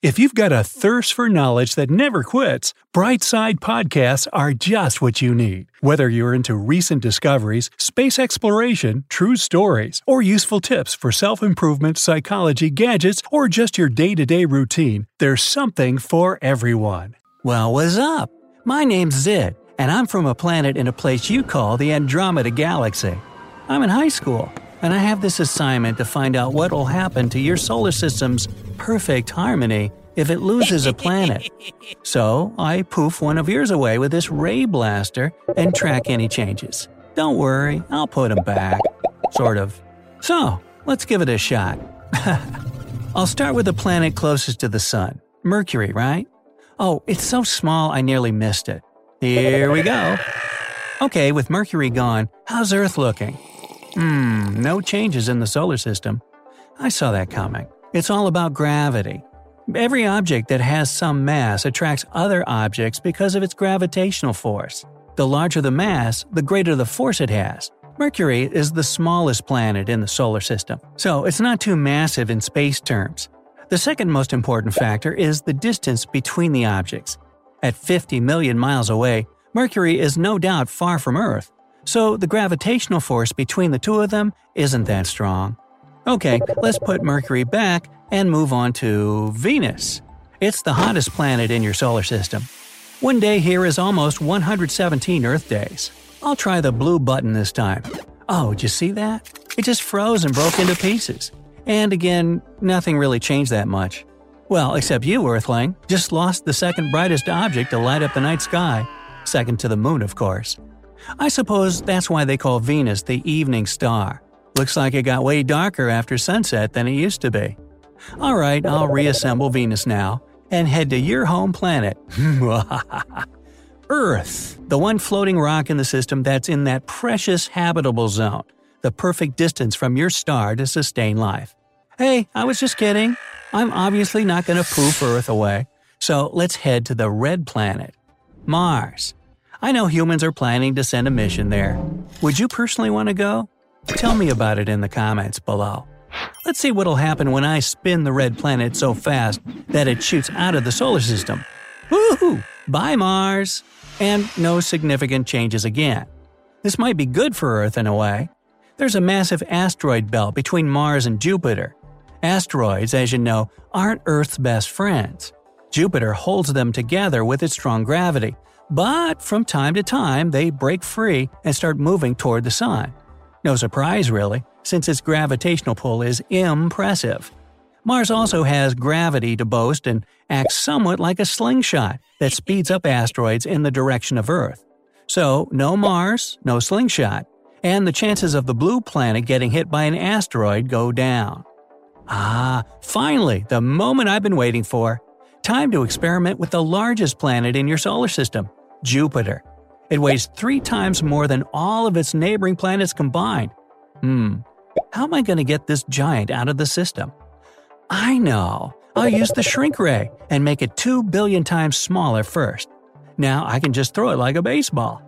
If you've got a thirst for knowledge that never quits, Brightside Podcasts are just what you need. Whether you're into recent discoveries, space exploration, true stories, or useful tips for self improvement, psychology, gadgets, or just your day to day routine, there's something for everyone. Well, what's up? My name's Zid, and I'm from a planet in a place you call the Andromeda Galaxy. I'm in high school and I have this assignment to find out what will happen to your solar system's perfect harmony if it loses a planet. So I poof one of yours away with this ray blaster and track any changes. Don't worry, I'll put them back. Sort of. So, let's give it a shot. I'll start with the planet closest to the Sun Mercury, right? Oh, it's so small I nearly missed it. Here we go. Okay, with Mercury gone, how's Earth looking? Hmm, no changes in the solar system. I saw that coming. It's all about gravity. Every object that has some mass attracts other objects because of its gravitational force. The larger the mass, the greater the force it has. Mercury is the smallest planet in the solar system, so it's not too massive in space terms. The second most important factor is the distance between the objects. At 50 million miles away, Mercury is no doubt far from Earth, so the gravitational force between the two of them isn't that strong. Okay, let's put Mercury back and move on to Venus. It's the hottest planet in your solar system. One day here is almost 117 Earth days. I'll try the blue button this time. Oh, did you see that? It just froze and broke into pieces. And again, nothing really changed that much. Well, except you, Earthling, just lost the second brightest object to light up the night sky. Second to the moon, of course. I suppose that's why they call Venus the evening star. Looks like it got way darker after sunset than it used to be. Alright, I'll reassemble Venus now and head to your home planet. Earth, the one floating rock in the system that's in that precious habitable zone, the perfect distance from your star to sustain life. Hey, I was just kidding. I'm obviously not going to poof Earth away. So let's head to the red planet, Mars. I know humans are planning to send a mission there. Would you personally want to go? Tell me about it in the comments below. Let's see what'll happen when I spin the red planet so fast that it shoots out of the solar system. Woohoo! Bye, Mars! And no significant changes again. This might be good for Earth in a way. There's a massive asteroid belt between Mars and Jupiter. Asteroids, as you know, aren't Earth's best friends. Jupiter holds them together with its strong gravity, but from time to time, they break free and start moving toward the Sun. No surprise, really, since its gravitational pull is impressive. Mars also has gravity to boast and acts somewhat like a slingshot that speeds up asteroids in the direction of Earth. So, no Mars, no slingshot, and the chances of the blue planet getting hit by an asteroid go down. Ah, finally, the moment I've been waiting for. Time to experiment with the largest planet in your solar system, Jupiter. It weighs three times more than all of its neighboring planets combined. Hmm, how am I going to get this giant out of the system? I know. I'll use the shrink ray and make it 2 billion times smaller first. Now I can just throw it like a baseball.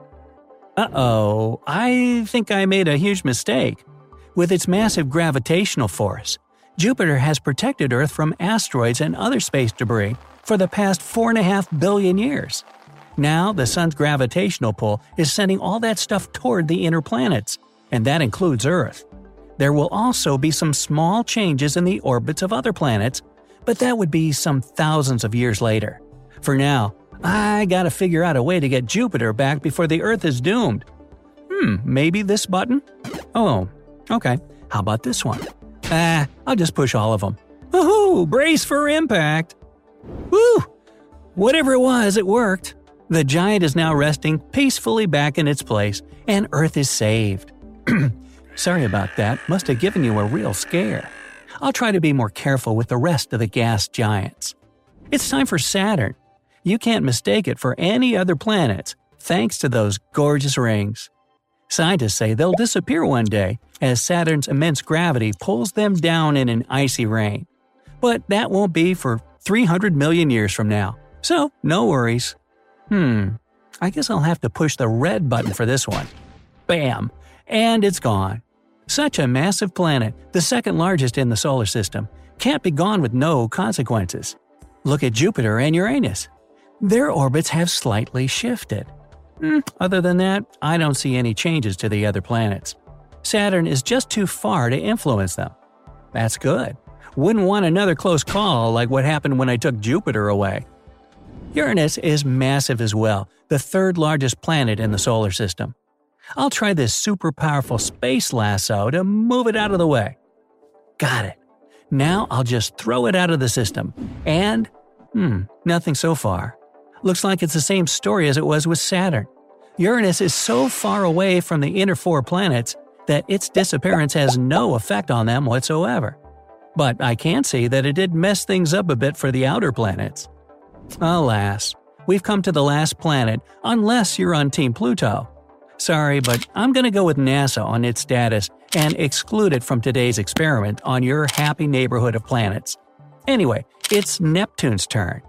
Uh oh, I think I made a huge mistake. With its massive gravitational force, Jupiter has protected Earth from asteroids and other space debris for the past 4.5 billion years. Now, the sun's gravitational pull is sending all that stuff toward the inner planets, and that includes Earth. There will also be some small changes in the orbits of other planets, but that would be some thousands of years later. For now, I gotta figure out a way to get Jupiter back before the Earth is doomed. Hmm, maybe this button? Oh, okay. How about this one? Ah, I'll just push all of them. Woohoo! Brace for impact! Woo! Whatever it was, it worked. The giant is now resting peacefully back in its place, and Earth is saved. Sorry about that, must have given you a real scare. I'll try to be more careful with the rest of the gas giants. It's time for Saturn. You can't mistake it for any other planets, thanks to those gorgeous rings. Scientists say they'll disappear one day as Saturn's immense gravity pulls them down in an icy rain. But that won't be for 300 million years from now, so no worries. Hmm, I guess I'll have to push the red button for this one. Bam! And it's gone. Such a massive planet, the second largest in the solar system, can't be gone with no consequences. Look at Jupiter and Uranus. Their orbits have slightly shifted. Mm, other than that, I don't see any changes to the other planets. Saturn is just too far to influence them. That's good. Wouldn't want another close call like what happened when I took Jupiter away. Uranus is massive as well, the third largest planet in the solar system. I'll try this super powerful space lasso to move it out of the way. Got it. Now I'll just throw it out of the system. And, hmm, nothing so far. Looks like it's the same story as it was with Saturn. Uranus is so far away from the inner four planets that its disappearance has no effect on them whatsoever. But I can see that it did mess things up a bit for the outer planets. Alas, we've come to the last planet, unless you're on Team Pluto. Sorry, but I'm gonna go with NASA on its status and exclude it from today's experiment on your happy neighborhood of planets. Anyway, it's Neptune's turn.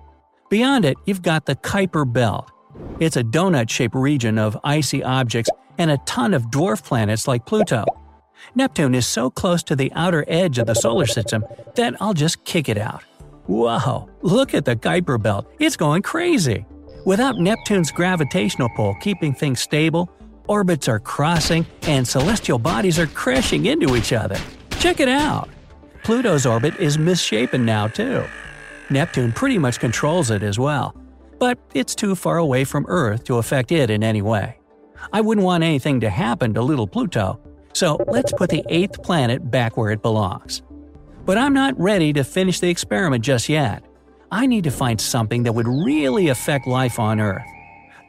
Beyond it, you've got the Kuiper Belt. It's a donut shaped region of icy objects and a ton of dwarf planets like Pluto. Neptune is so close to the outer edge of the solar system that I'll just kick it out. Whoa, look at the Kuiper Belt, it's going crazy! Without Neptune's gravitational pull keeping things stable, orbits are crossing and celestial bodies are crashing into each other. Check it out! Pluto's orbit is misshapen now, too. Neptune pretty much controls it as well, but it's too far away from Earth to affect it in any way. I wouldn't want anything to happen to little Pluto, so let's put the eighth planet back where it belongs. But I'm not ready to finish the experiment just yet. I need to find something that would really affect life on Earth.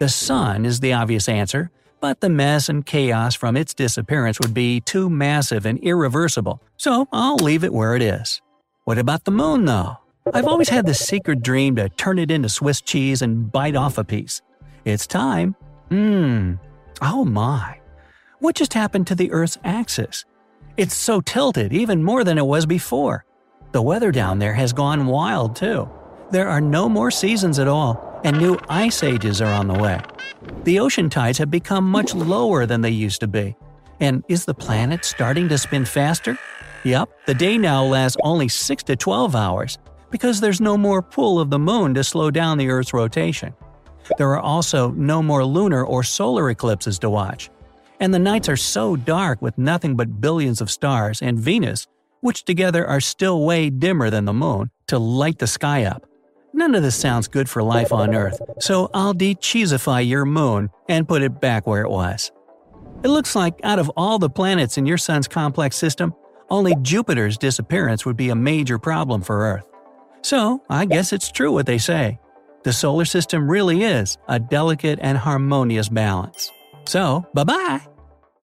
The Sun is the obvious answer, but the mess and chaos from its disappearance would be too massive and irreversible, so I'll leave it where it is. What about the Moon, though? I've always had this secret dream to turn it into Swiss cheese and bite off a piece. It's time. Mmm. Oh my. What just happened to the Earth's axis? It's so tilted, even more than it was before. The weather down there has gone wild, too. There are no more seasons at all, and new ice ages are on the way. The ocean tides have become much lower than they used to be. And is the planet starting to spin faster? Yep, the day now lasts only 6 to 12 hours, because there's no more pull of the moon to slow down the Earth's rotation. There are also no more lunar or solar eclipses to watch. And the nights are so dark with nothing but billions of stars and Venus, which together are still way dimmer than the moon, to light the sky up. None of this sounds good for life on Earth, so I'll de-cheesify your moon and put it back where it was. It looks like out of all the planets in your sun's complex system, only Jupiter's disappearance would be a major problem for Earth. So, I guess it's true what they say. The solar system really is a delicate and harmonious balance. So, bye bye!